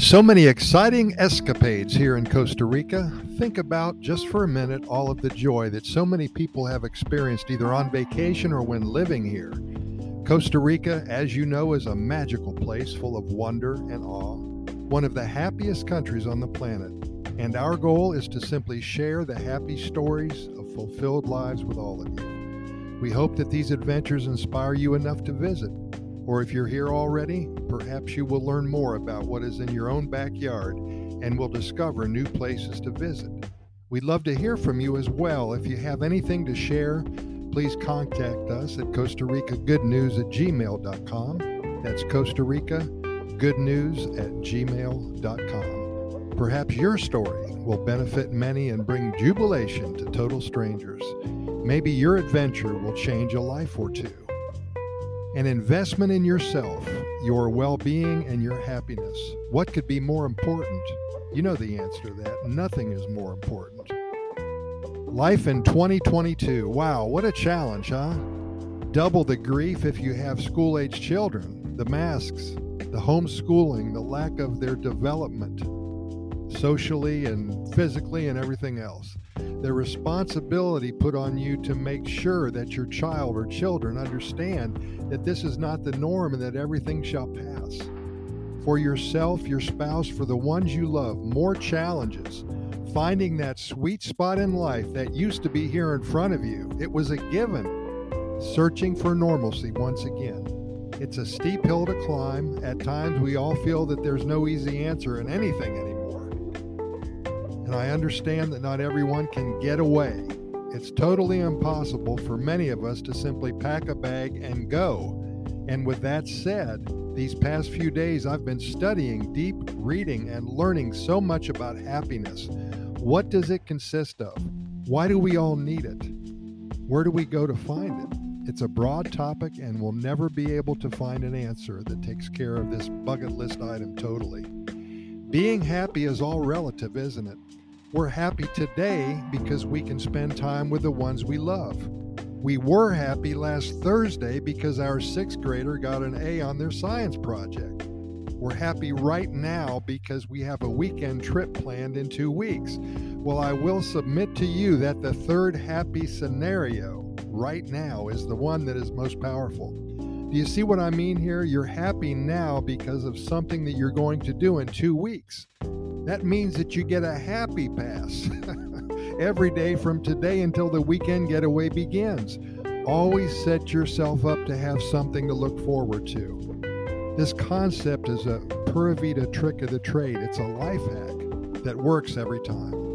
so many exciting escapades here in Costa Rica. Think about just for a minute all of the joy that so many people have experienced either on vacation or when living here. Costa Rica, as you know, is a magical place full of wonder and awe, one of the happiest countries on the planet. And our goal is to simply share the happy stories of fulfilled lives with all of you. We hope that these adventures inspire you enough to visit or if you're here already, perhaps you will learn more about what is in your own backyard and will discover new places to visit. We'd love to hear from you as well. If you have anything to share, please contact us at Costa Rica Good News at gmail.com. That's Costa Rica Good News at gmail.com. Perhaps your story will benefit many and bring jubilation to total strangers. Maybe your adventure will change a life or two. An investment in yourself, your well being, and your happiness. What could be more important? You know the answer to that. Nothing is more important. Life in 2022. Wow, what a challenge, huh? Double the grief if you have school age children, the masks, the homeschooling, the lack of their development socially and physically and everything else the responsibility put on you to make sure that your child or children understand that this is not the norm and that everything shall pass. For yourself, your spouse, for the ones you love, more challenges. Finding that sweet spot in life that used to be here in front of you. It was a given. Searching for normalcy once again. It's a steep hill to climb. At times, we all feel that there's no easy answer in anything anymore and I understand that not everyone can get away. It's totally impossible for many of us to simply pack a bag and go. And with that said, these past few days I've been studying, deep reading, and learning so much about happiness. What does it consist of? Why do we all need it? Where do we go to find it? It's a broad topic, and we'll never be able to find an answer that takes care of this bucket list item totally. Being happy is all relative, isn't it? We're happy today because we can spend time with the ones we love. We were happy last Thursday because our sixth grader got an A on their science project. We're happy right now because we have a weekend trip planned in two weeks. Well, I will submit to you that the third happy scenario right now is the one that is most powerful. Do you see what I mean here? You're happy now because of something that you're going to do in two weeks. That means that you get a happy pass every day from today until the weekend getaway begins. Always set yourself up to have something to look forward to. This concept is a Pura Vida trick of the trade. It's a life hack that works every time.